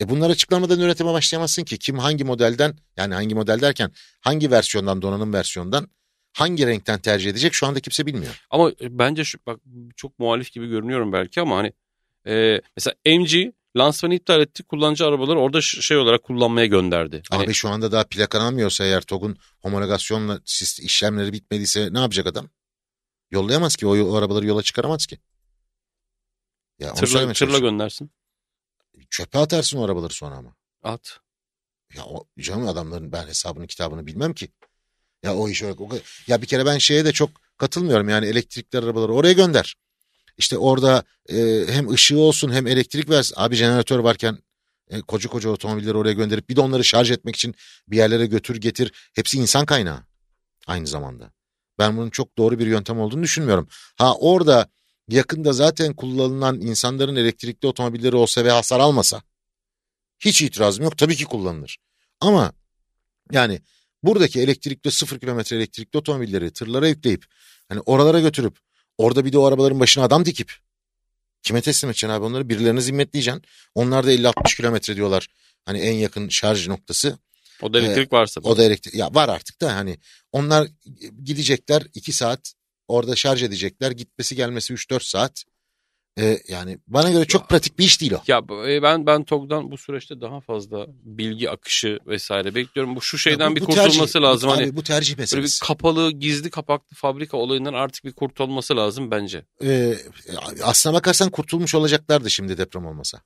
E bunları açıklamadan üretime başlayamazsın ki. Kim hangi modelden yani hangi model derken hangi versiyondan donanım versiyondan hangi renkten tercih edecek şu anda kimse bilmiyor.
Ama bence şu bak çok muhalif gibi görünüyorum belki ama hani e, mesela MG lansmanı iptal etti. Kullanıcı arabaları orada şey olarak kullanmaya gönderdi. Hani
Abi şu anda daha plakalanmıyorsa eğer TOG'un homologasyonla işlemleri bitmediyse ne yapacak adam? Yollayamaz ki o, o arabaları yola çıkaramaz ki. Ya
tırla, tırla göndersin.
Çöpe atarsın o arabaları sonra ama.
At.
Ya o canım adamların ben hesabını kitabını bilmem ki. Ya o iş öyle. Ya bir kere ben şeye de çok katılmıyorum yani elektrikli arabaları oraya gönder. İşte orada e, hem ışığı olsun hem elektrik versin. Abi jeneratör varken e, koca koca otomobilleri oraya gönderip bir de onları şarj etmek için bir yerlere götür getir. Hepsi insan kaynağı aynı zamanda. Ben bunun çok doğru bir yöntem olduğunu düşünmüyorum. Ha orada yakında zaten kullanılan insanların elektrikli otomobilleri olsa ve hasar almasa hiç itirazım yok. Tabii ki kullanılır. Ama yani buradaki elektrikli sıfır kilometre elektrikli otomobilleri tırlara yükleyip hani oralara götürüp orada bir de o arabaların başına adam dikip kime teslim edeceksin abi onları birilerine zimmetleyeceksin. Onlar da 50-60 kilometre diyorlar. Hani en yakın şarj noktası.
O da elektrik varsa.
O da elektrik ya var artık da hani onlar gidecekler 2 saat orada şarj edecekler. Gitmesi gelmesi 3-4 saat. Ee, yani bana göre çok pratik bir iş değil o.
Ya e, ben ben TOG'dan bu süreçte daha fazla bilgi akışı vesaire bekliyorum. Bu şu şeyden
Ya bu-
bir
bu
kurtulması
tercih-
lazım.
Abi
hani
bu tercih meselesi.
bir kapalı, gizli kapaklı fabrika olayından artık bir kurtulması lazım bence.
Ee, aslına bakarsan kurtulmuş olacaklardı şimdi deprem olmasa.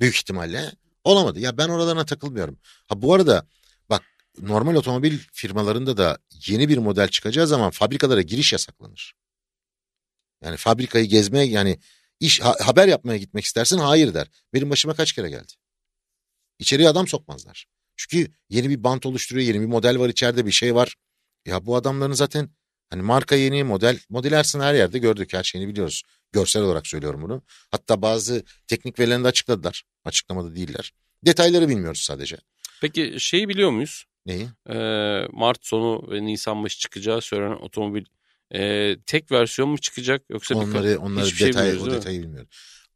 Büyük ihtimalle. Olamadı. Ya ben oralarına takılmıyorum. Ha bu arada bak normal otomobil firmalarında da yeni bir model çıkacağı zaman fabrikalara giriş yasaklanır. Yani fabrikayı gezmeye yani iş ha- haber yapmaya gitmek istersin hayır der. Benim başıma kaç kere geldi. İçeriye adam sokmazlar. Çünkü yeni bir bant oluşturuyor, yeni bir model var içeride bir şey var. Ya bu adamların zaten hani marka yeni model, model aslında her yerde gördük her şeyini biliyoruz. Görsel olarak söylüyorum bunu. Hatta bazı teknik verilerini de açıkladılar. Açıklamada değiller. Detayları bilmiyoruz sadece.
Peki şeyi biliyor muyuz?
Neyi?
Ee, Mart sonu ve Nisan başı çıkacağı söylenen otomobil e, tek versiyon mu çıkacak yoksa bir
Onları, onları
hiçbir şey
detay,
bilmiyoruz,
o detayı bilmiyorum.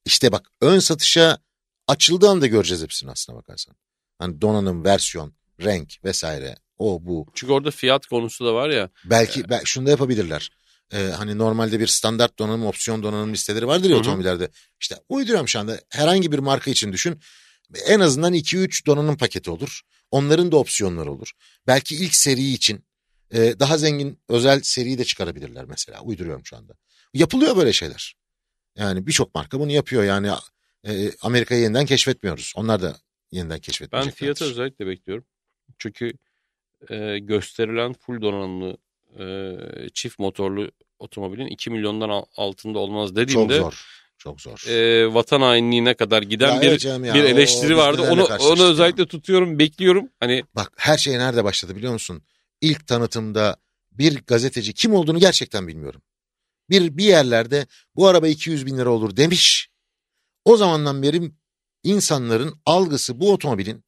İşte bak ön satışa açıldığı anda göreceğiz hepsini aslına bakarsan. Hani donanım, versiyon, renk vesaire. O bu.
Çünkü orada fiyat konusu da var ya.
Belki bel- şunu da yapabilirler. Ee, hani normalde bir standart donanım, opsiyon donanım listeleri vardır ya
Hı hı.
otomobillerde. İşte uyduruyorum şu anda. Herhangi bir marka için düşün. En azından 2-3 donanım paketi olur. Onların da opsiyonları olur. Belki ilk seri için e, daha zengin özel seriyi de çıkarabilirler mesela. Uyduruyorum şu anda. Yapılıyor böyle şeyler. Yani birçok marka bunu yapıyor. Yani e, Amerika'yı yeniden keşfetmiyoruz. Onlar da yeniden
Ben
keşfetmeyecekler.
fiyatı özellikle bekliyorum. Çünkü e, gösterilen full donanımlı e, çift motorlu otomobilin 2 milyondan al- altında olmaz
Çok
dediğimde
zor. Çok zor.
e, vatan hainliğine kadar giden
Ya
bir
ya,
bir
o-
eleştiri
biz
vardı. Onu onu özellikle tutuyorum, bekliyorum. Hani
Bak her şey nerede başladı biliyor musun? İlk tanıtımda bir gazeteci kim olduğunu gerçekten bilmiyorum. Bir, bir yerlerde bu araba 200 bin lira olur demiş. O zamandan beri insanların algısı bu otomobilin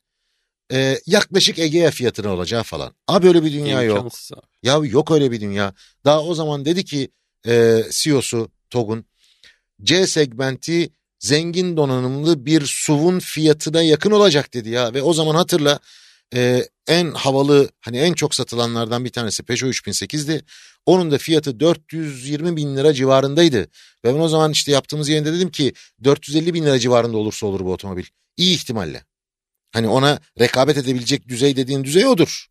e, yaklaşık Egea fiyatına olacağı falan. Abi öyle bir dünya yok.
imkansız.
Ya yok öyle bir dünya. Daha o zaman dedi ki e, CEO'su TOG'un C segmenti zengin donanımlı bir SUV'un fiyatına yakın olacak dedi ya. Ve o zaman hatırla e, en havalı hani en çok satılanlardan bir tanesi Peugeot 3008'di. Onun da fiyatı 420 bin lira civarındaydı. Ve ben o zaman işte yaptığımız yerinde dedim ki 450 bin lira civarında olursa olur bu otomobil. İyi ihtimalle. Hani ona rekabet edebilecek düzey dediğin düzey odur.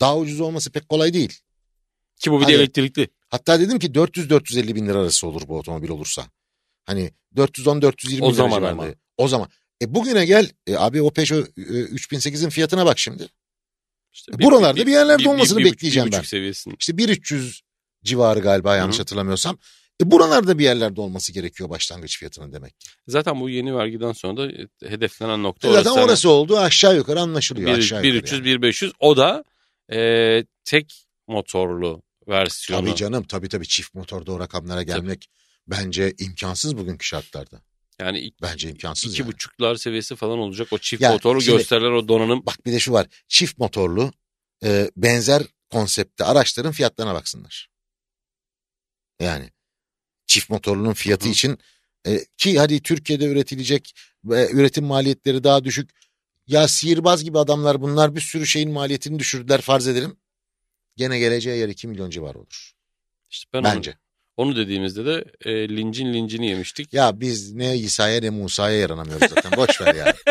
Daha ucuz olması pek kolay değil.
Ki bu bir de
Hani-
elektrikli.
Hatta dedim ki 400-450 bin lira arası olur bu otomobil olursa. Hani 410-420
O
bin lira
zaman
civarında.
ama.
O zaman. E bugüne gel e, abi o Peugeot e, 3008'in fiyatına bak şimdi.
İşte
E, buralarda bir yerlerde olmasını
buçuk-
bekleyeceğim
bir
ben.
buçuk seviyesinde.
İşte 1300 civarı galiba yanlış
Hı
hatırlamıyorsam. E buralarda bir yerlerde olması gerekiyor başlangıç fiyatının demek ki.
Zaten bu yeni vergiden sonra da e, hedeflenen nokta
E zaten
orası.
orası oldu aşağı yukarı anlaşılıyor.
Bir,
aşağı
1
yukarı
300
yani.
1 500 o da e, tek motorlu versiyonu.
Tabii canım tabii tabii çift motorda o rakamlara gelmek bence imkansız bugünkü şartlarda.
Yani iki,
Bence imkansız
iki
yani.
buçuklar seviyesi falan olacak. O çift
Ya
motorlu
şimdi-
gösterirler o donanım.
Bak bir de şu var. Çift motorlu e, benzer konseptte araçların fiyatlarına baksınlar. Yani çift motorlunun fiyatı
Hı
için e, ki hadi Türkiye'de üretilecek ve üretim maliyetleri daha düşük. Ya sihirbaz gibi adamlar bunlar bir sürü şeyin maliyetini düşürdüler farz edelim. Gene geleceği yer 2 milyon civarı olur.
İşte ben
bence.
Onu, onu dediğimizde de e, lincin lincini yemiştik.
Ya biz ne İsa'ya ne Musa'ya yaranamıyoruz zaten. Boş ver ya.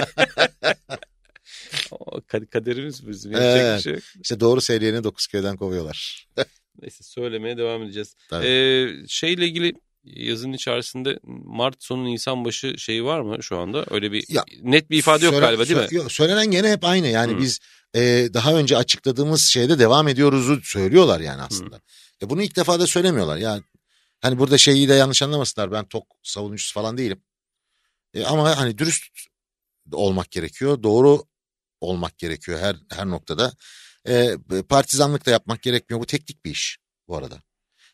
O kad- kaderimiz bizim. Yapacak bir şey yok.
İşte doğru söyleyeni dokuz köyden kovuyorlar.
Neyse söylemeye devam edeceğiz.
Tabii.
Ee, şeyle ilgili yazının içerisinde Mart sonu Nisan başı şeyi var mı şu anda? Öyle bir
Ya,
net bir ifade yok
Söyle-
galiba değil mi?
sö- Yok, söylenen gene hep aynı. Yani
Hı.
biz e, daha önce açıkladığımız şeyde devam ediyoruzu söylüyorlar yani aslında. E, bunu ilk defa da söylemiyorlar. Yani hani burada şeyi de yanlış anlamasınlar. Ben tok savunucusu falan değilim. E, ama hani dürüst olmak gerekiyor. Doğru olmak gerekiyor her her noktada. E, partizanlık da yapmak gerekmiyor. Bu teknik bir iş bu arada.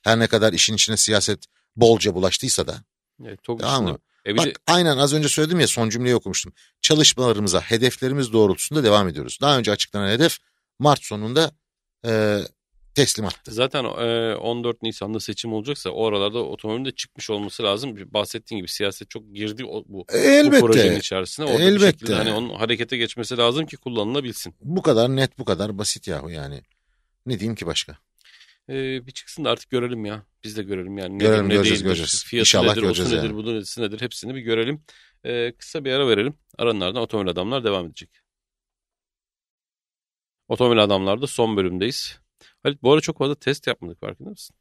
Her ne kadar işin içine siyaset bolca bulaştıysa da.
Evet, çok
Tamam mı?
E
Bak
de
aynen az önce söyledim ya son cümleyi okumuştum. Çalışmalarımıza, hedeflerimiz doğrultusunda devam ediyoruz. Daha önce açıklanan hedef Mart sonunda e, teslimattı.
zaten e, 14 Nisan'da seçim olacaksa o aralarda otomobilin de çıkmış olması lazım. Bahsettiğin gibi siyaset çok girdi o, bu, bu projenin
Elbette.
içerisine. Orada bir
Elbette.
şekilde hani onun harekete geçmesi lazım ki kullanılabilsin.
Bu kadar net, bu kadar basit yahu yani. Ne diyeyim ki başka?
Ee, bir çıksın da artık görelim ya. Biz de görelim yani. Nedir,
Görelim,
ne
göreceğiz,
değildir,
göreceğiz.
Fiyatı
İnşallah
nedir,
göreceğiz
osu nedir,
yani.
bu nedir, nedir hepsini bir görelim. Ee, kısa bir ara verelim. Aranlardan otomobil adamlar devam edecek. Otomobil adamlarda son bölümdeyiz. Halit bu arada çok fazla test yapmadık farkında mısın?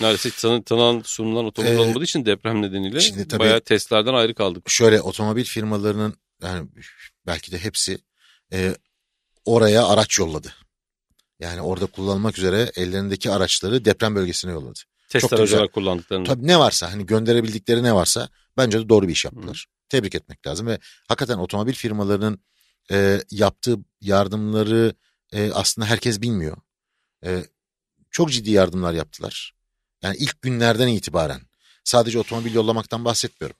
Neredeyse tanı, tanınan sunulan otomobil
Ee,
olmadığı için deprem nedeniyle
şimdi tabii-
bayağı testlerden ayrı kaldık.
Şöyle otomobil firmalarının yani belki de hepsi e, oraya araç yolladı. Yani orada kullanılmak üzere ellerindeki araçları deprem bölgesine yolladı.
Test
çok
aracı olarak kullandıklarını.
Tabii ne varsa hani gönderebildikleri ne varsa bence de doğru bir iş yaptılar. Tebrik etmek lazım ve hakikaten otomobil firmalarının e, yaptığı yardımları e, aslında herkes bilmiyor. E, çok ciddi yardımlar yaptılar. Yani ilk günlerden itibaren sadece otomobil yollamaktan bahsetmiyorum.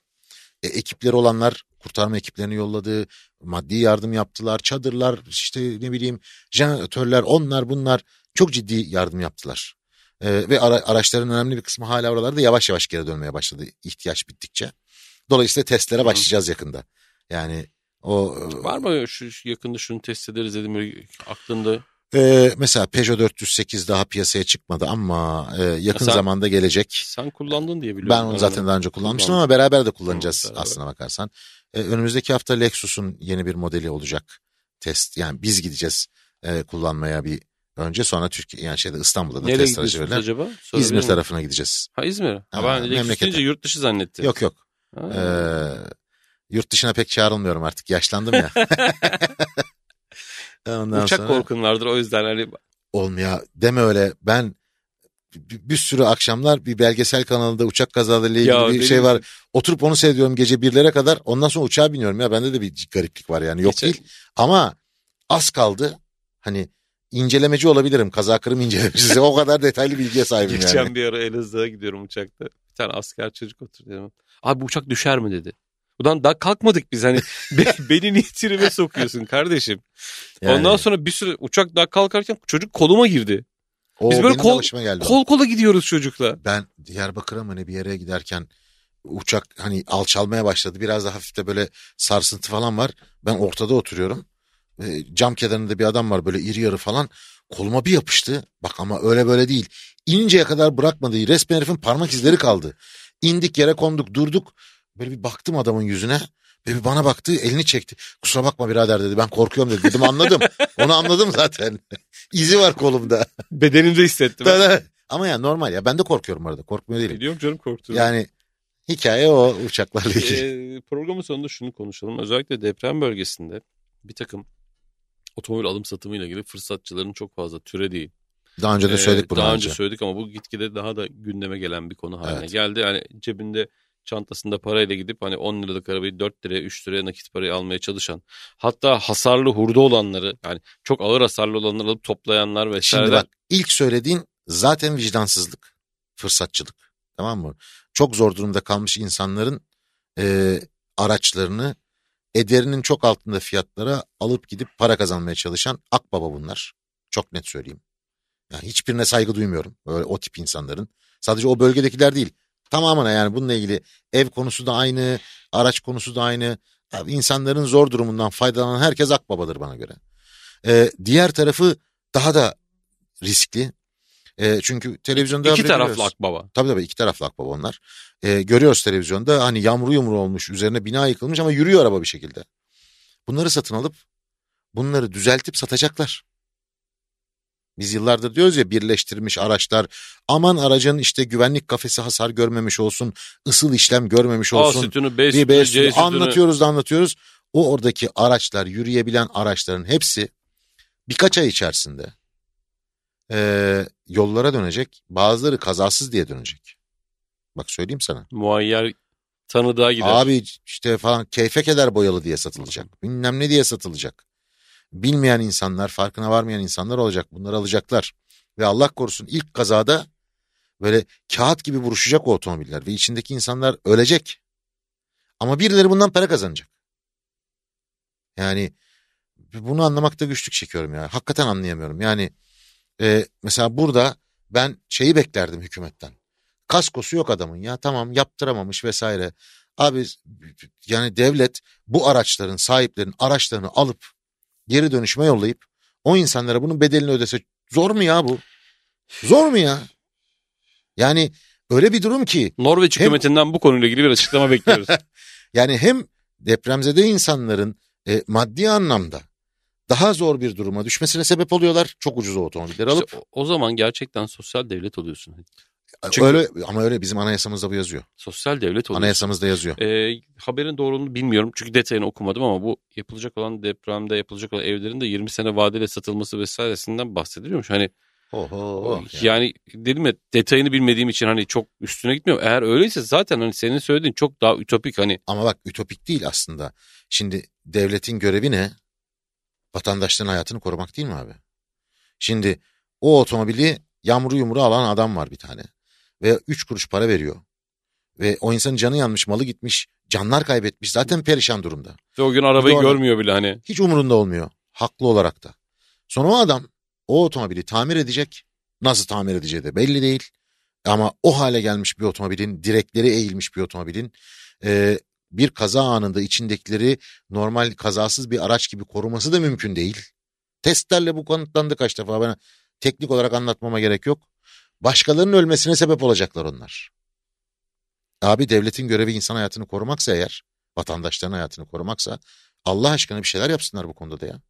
E, ekipleri olanlar kurtarma ekiplerini yolladı, maddi yardım yaptılar, çadırlar işte ne bileyim jeneratörler onlar bunlar çok ciddi yardım yaptılar. Ee, ve ara- araçların önemli bir kısmı hala oralarda yavaş yavaş geri dönmeye başladı ihtiyaç bittikçe. Dolayısıyla testlere başlayacağız yakında. Yani o
Var mı şu, yakında şunu test ederiz dedim aklında.
E, mesela Peugeot 408 daha piyasaya çıkmadı ama e, yakın
Sen-
zamanda gelecek.
Sen kullandın diye biliyorum.
Ben onu zaten daha önce kullanmıştım
Kullandım.
ama beraber de kullanacağız
beraber.
aslına bakarsan. E, önümüzdeki hafta Lexus'un yeni bir modeli olacak test. Yani biz gideceğiz e, kullanmaya bir önce sonra Türkiye yani şeyde İstanbul'da da
Nereye
test aracı verilen.
acaba? Sorabilir
İzmir
miyim?
tarafına gideceğiz.
Ha İzmir. Ha,
Ha,
ben Lexus yurt dışı zannettim.
Yok yok.
Ha.
Ee, yurt dışına pek çağrılmıyorum artık. Yaşlandım ya. Ondan
Uçak
sonra
korkun vardır o yüzden hani
olmuyor. Deme öyle. Ben bir, sürü akşamlar bir belgesel kanalında uçak kazalarıyla ilgili
Ya
bir
benim-
şey var. Oturup onu seyrediyorum gece birlere kadar. Ondan sonra uçağa biniyorum ya. Bende de bir gariplik var yani. Yok
Geçen-
değil. Ama az kaldı. Hani incelemeci olabilirim. Kaza kırım incelemecisi. o kadar detaylı bilgiye sahibim
Geçen
yani.
bir ara Elazığ'a gidiyorum uçakta. Bir tane asker çocuk oturuyor. Abi bu uçak düşer mi dedi. Ulan daha kalkmadık biz hani be- beni niye tribe sokuyorsun kardeşim.
Yani
Ondan sonra bir süre uçak daha kalkarken çocuk koluma girdi.
o
biz böyle kol-. Kol kola gidiyoruz çocukla.
ben Diyarbakır'a mı ne bir yere giderken uçak hani alçalmaya başladı. Biraz da hafif de böyle sarsıntı falan var. Ben ortada oturuyorum. e, cam kenarında bir adam var böyle iri yarı falan. Koluma bir yapıştı. Bak ama öyle böyle değil. İninceye kadar bırakmadı. Resmen herifin parmak izleri kaldı. İndik yere konduk durduk. Böyle bir baktım adamın yüzüne. Ve bir bana baktı elini çekti. Kusura bakma birader dedi ben korkuyorum dedi. Dedim anladım. Onu anladım zaten. İzi var kolumda.
Bedenimde hissettim.
Ama ya normal ya ben de korkuyorum arada korkmuyor değilim.
Biliyorum canım korktuğumu.
Yani hikaye o uçaklarla ilgili.
Ee, programın sonunda şunu konuşalım. Özellikle deprem bölgesinde bir takım otomobil alım satımıyla ilgili fırsatçıların çok fazla türediği.
Daha önce de
Ee,
söyledik bunu.
Daha önce söyledik ama bu gitgide daha da gündeme gelen bir konu haline
Evet.
geldi. Yani cebinde çantasında parayla gidip hani 10 liralık arabayı 4 liraya 3 liraya nakit parayı almaya çalışan hatta hasarlı hurda olanları yani çok ağır hasarlı olanları alıp toplayanlar vesaire.
Şimdi bak ilk söylediğin zaten vicdansızlık, fırsatçılık. Tamam mı? Çok zor durumda kalmış insanların e, araçlarını ederinin çok altında fiyatlara alıp gidip para kazanmaya çalışan akbaba bunlar. Çok net söyleyeyim. Yani hiçbirine saygı duymuyorum. Öyle o tip insanların. Sadece o bölgedekiler değil. Tamamına yani bununla ilgili ev konusu da aynı, araç konusu da aynı. Abi insanların zor durumundan faydalanan herkes akbabadır bana göre. Ee, diğer tarafı daha da riskli. Ee, çünkü televizyonda
İki taraflı akbaba.
Tabii tabii iki taraflı akbaba onlar. Ee, görüyoruz televizyonda hani yamru yumru olmuş üzerine bina yıkılmış ama yürüyor araba bir şekilde. Bunları satın alıp bunları düzeltip satacaklar. Biz yıllardır diyoruz ya birleştirilmiş araçlar aman aracın işte güvenlik kafesi hasar görmemiş olsun, ısıl işlem görmemiş
A
olsun.
sütunu, B
Bir
sütunu,
B
C
sütunu
sütunu.
anlatıyoruz da anlatıyoruz. O oradaki araçlar, yürüyebilen araçların hepsi birkaç ay içerisinde eee, yollara dönecek. Bazıları kazasız diye dönecek. Bak söyleyeyim sana.
Muayyer tanıdığa gider.
Abi işte falan keyfe keder boyalı diye satılacak. Bilmem ne diye satılacak. Bilmeyen insanlar, farkına varmayan insanlar olacak. Bunları alacaklar. Ve Allah korusun ilk kazada böyle kağıt gibi vuruşacak o otomobiller ve içindeki insanlar ölecek. Ama birileri bundan para kazanacak. Yani bunu anlamakta güçlük çekiyorum ya. Hakikaten anlayamıyorum. Yani e, mesela burada ben şeyi beklerdim hükümetten. Kaskosu yok adamın ya tamam yaptıramamış vesaire. Abi yani devlet bu araçların sahiplerinin araçlarını alıp geri dönüşüme yollayıp o insanlara bunun bedelini ödese zor mu ya bu? Zor mu ya? Yani öyle bir durum ki
Norveç
Hem-
hükümetinden bu konuyla ilgili bir açıklama bekliyoruz.
yani hem depremzede insanların e, maddi anlamda daha zor bir duruma düşmesine sebep oluyorlar. Çok ucuz otomobilleri alıp.
İşte o, o zaman gerçekten sosyal devlet oluyorsun. Çünkü-
öyle ama öyle bizim anayasamızda bu yazıyor.
Sosyal devlet oluyorsun.
Anayasamızda yazıyor.
Ee, haberin doğruluğunu bilmiyorum çünkü detayını okumadım ama bu yapılacak olan depremde yapılacak olan evlerin de 20 sene vadeli satılması vesairesinden bahsediliyormuş. Hani
Oho.
yani dedim ya detayını bilmediğim için hani çok üstüne gitmiyorum. Eğer öyleyse zaten hani senin söylediğin çok daha ütopik hani
Ama bak ütopik değil aslında. Şimdi devletin görevi ne? Vatandaşların hayatını korumak değil mi abi? Şimdi o otomobili yamru yumru alan adam var bir tane. Ve üç kuruş para veriyor. Ve o insanın canı yanmış, malı gitmiş, canlar kaybetmiş. Zaten perişan durumda.
ve o gün arabayı
ona-
görmüyor bile hani.
Hiç umurunda olmuyor. Haklı olarak da. Sonra o adam o otomobili tamir edecek. Nasıl tamir edeceği de belli değil. Ama o hale gelmiş bir otomobilin, direkleri eğilmiş bir otomobilin e, bir kaza anında içindekileri normal kazasız bir araç gibi koruması da mümkün değil. Testlerle bu kanıtlandı kaç defa. Bana teknik olarak anlatmama gerek yok. Başkalarının ölmesine sebep olacaklar onlar. Abi devletin görevi insan hayatını korumaksa eğer, vatandaşların hayatını korumaksa Allah aşkına bir şeyler yapsınlar bu konuda da ya.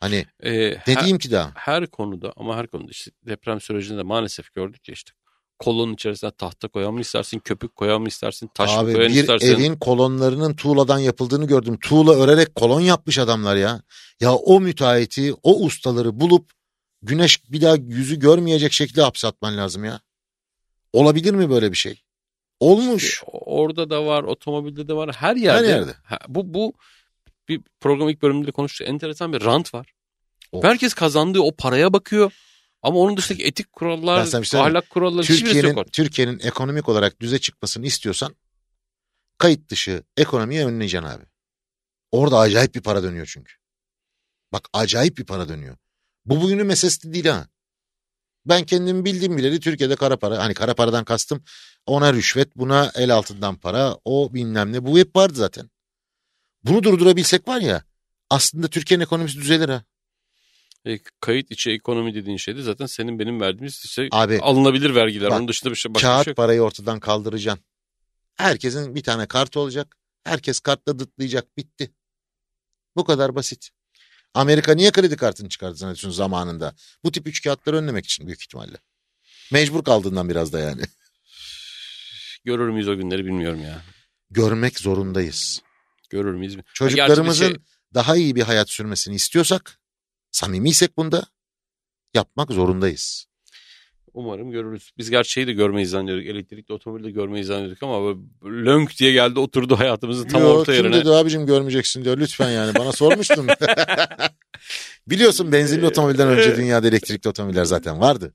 Hani
Ee,
ne
her,
ki daha?
her konuda ama her konuda işte deprem sürecinde de maalesef gördük ya işte kolonun içerisine tahta koyan mı istersin, köpük koyan mı istersin, taş mı
Abi
koyan
bir
istersin.
evin kolonlarının tuğladan yapıldığını gördüm. Tuğla örerek kolon yapmış adamlar ya. Ya o müteahhiti, o ustaları bulup güneş bir daha yüzü görmeyecek şekilde hapse atman lazım ya. Olabilir mi böyle bir şey? Olmuş.
Orada da var, otomobilde de var, her yerde.
yerde.
Ha, bu bu bir program ilk bölümünde konuştuk. Enteresan bir rant var.
Of.
Herkes kazandığı o paraya bakıyor. Ama onun dışındaki etik kurallar,
mi?
ahlak kuralları
Türkiye'nin. Türkiye'nin ekonomik olarak düze çıkmasını istiyorsan kayıt dışı ekonomiye önleyeceksin abi. Orada acayip bir para dönüyor çünkü. Bak acayip bir para dönüyor. Bu bugünün meselesi değil ha. Ben kendim bildiğim bileli Türkiye'de kara para hani kara paradan kastım ona rüşvet buna el altından para o bilmem ne bu hep vardı zaten. Bunu durdurabilsek var ya aslında Türkiye'nin ekonomisi düzelir ha.
E, kayıt içi ekonomi dediğin şey de zaten senin benim verdiğimiz şey
Abi
alınabilir vergiler.
Bak,
Onun dışında bir şey başka
kağıt
şey yok.
parayı ortadan kaldıracaksın. Herkesin bir tane kartı olacak. Herkes kartla dıtlayacak. Bitti. Bu kadar basit. Amerika niye kredi kartını çıkardı zannediyorsun zamanında? Bu tip üç kağıtları önlemek için büyük ihtimalle. Mecbur kaldığından biraz da yani.
Görür müyüz o günleri bilmiyorum ya.
Görmek zorundayız.
Görür müyüz?
Çocuklarımızın
şey-
daha iyi bir hayat sürmesini istiyorsak, samimiysek bunda yapmak zorundayız.
Umarım görürüz. Biz gerçeği de görmeyiz zannediyorduk. Elektrikli otomobili de görmeyiz zannediyorduk ama böyle lönk diye geldi oturdu hayatımızın tam
Yo,
orta
kim
yerine.
dedi abicim görmeyeceksin diyor. Lütfen yani bana sormuştun. Biliyorsun benzinli otomobilden önce dünyada elektrikli otomobiller zaten vardı.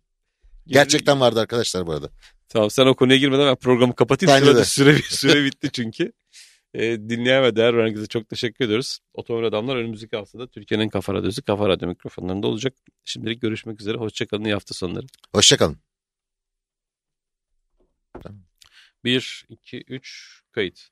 Gerçekten vardı arkadaşlar bu arada.
Tamam sen o konuya girmeden ben programı kapatayım.
Bence
Sürede
de.
süre, süre bitti çünkü. Ee, dinleyen ve değer veren herkese çok teşekkür ediyoruz. Otomobil Adamlar önümüzdeki haftada Türkiye'nin Kafa Radyosu Kafa Radyo mikrofonlarında olacak. Şimdilik görüşmek üzere. Hoşçakalın. İyi hafta sonları.
Hoşçakalın.
1, 2, 3 kayıt.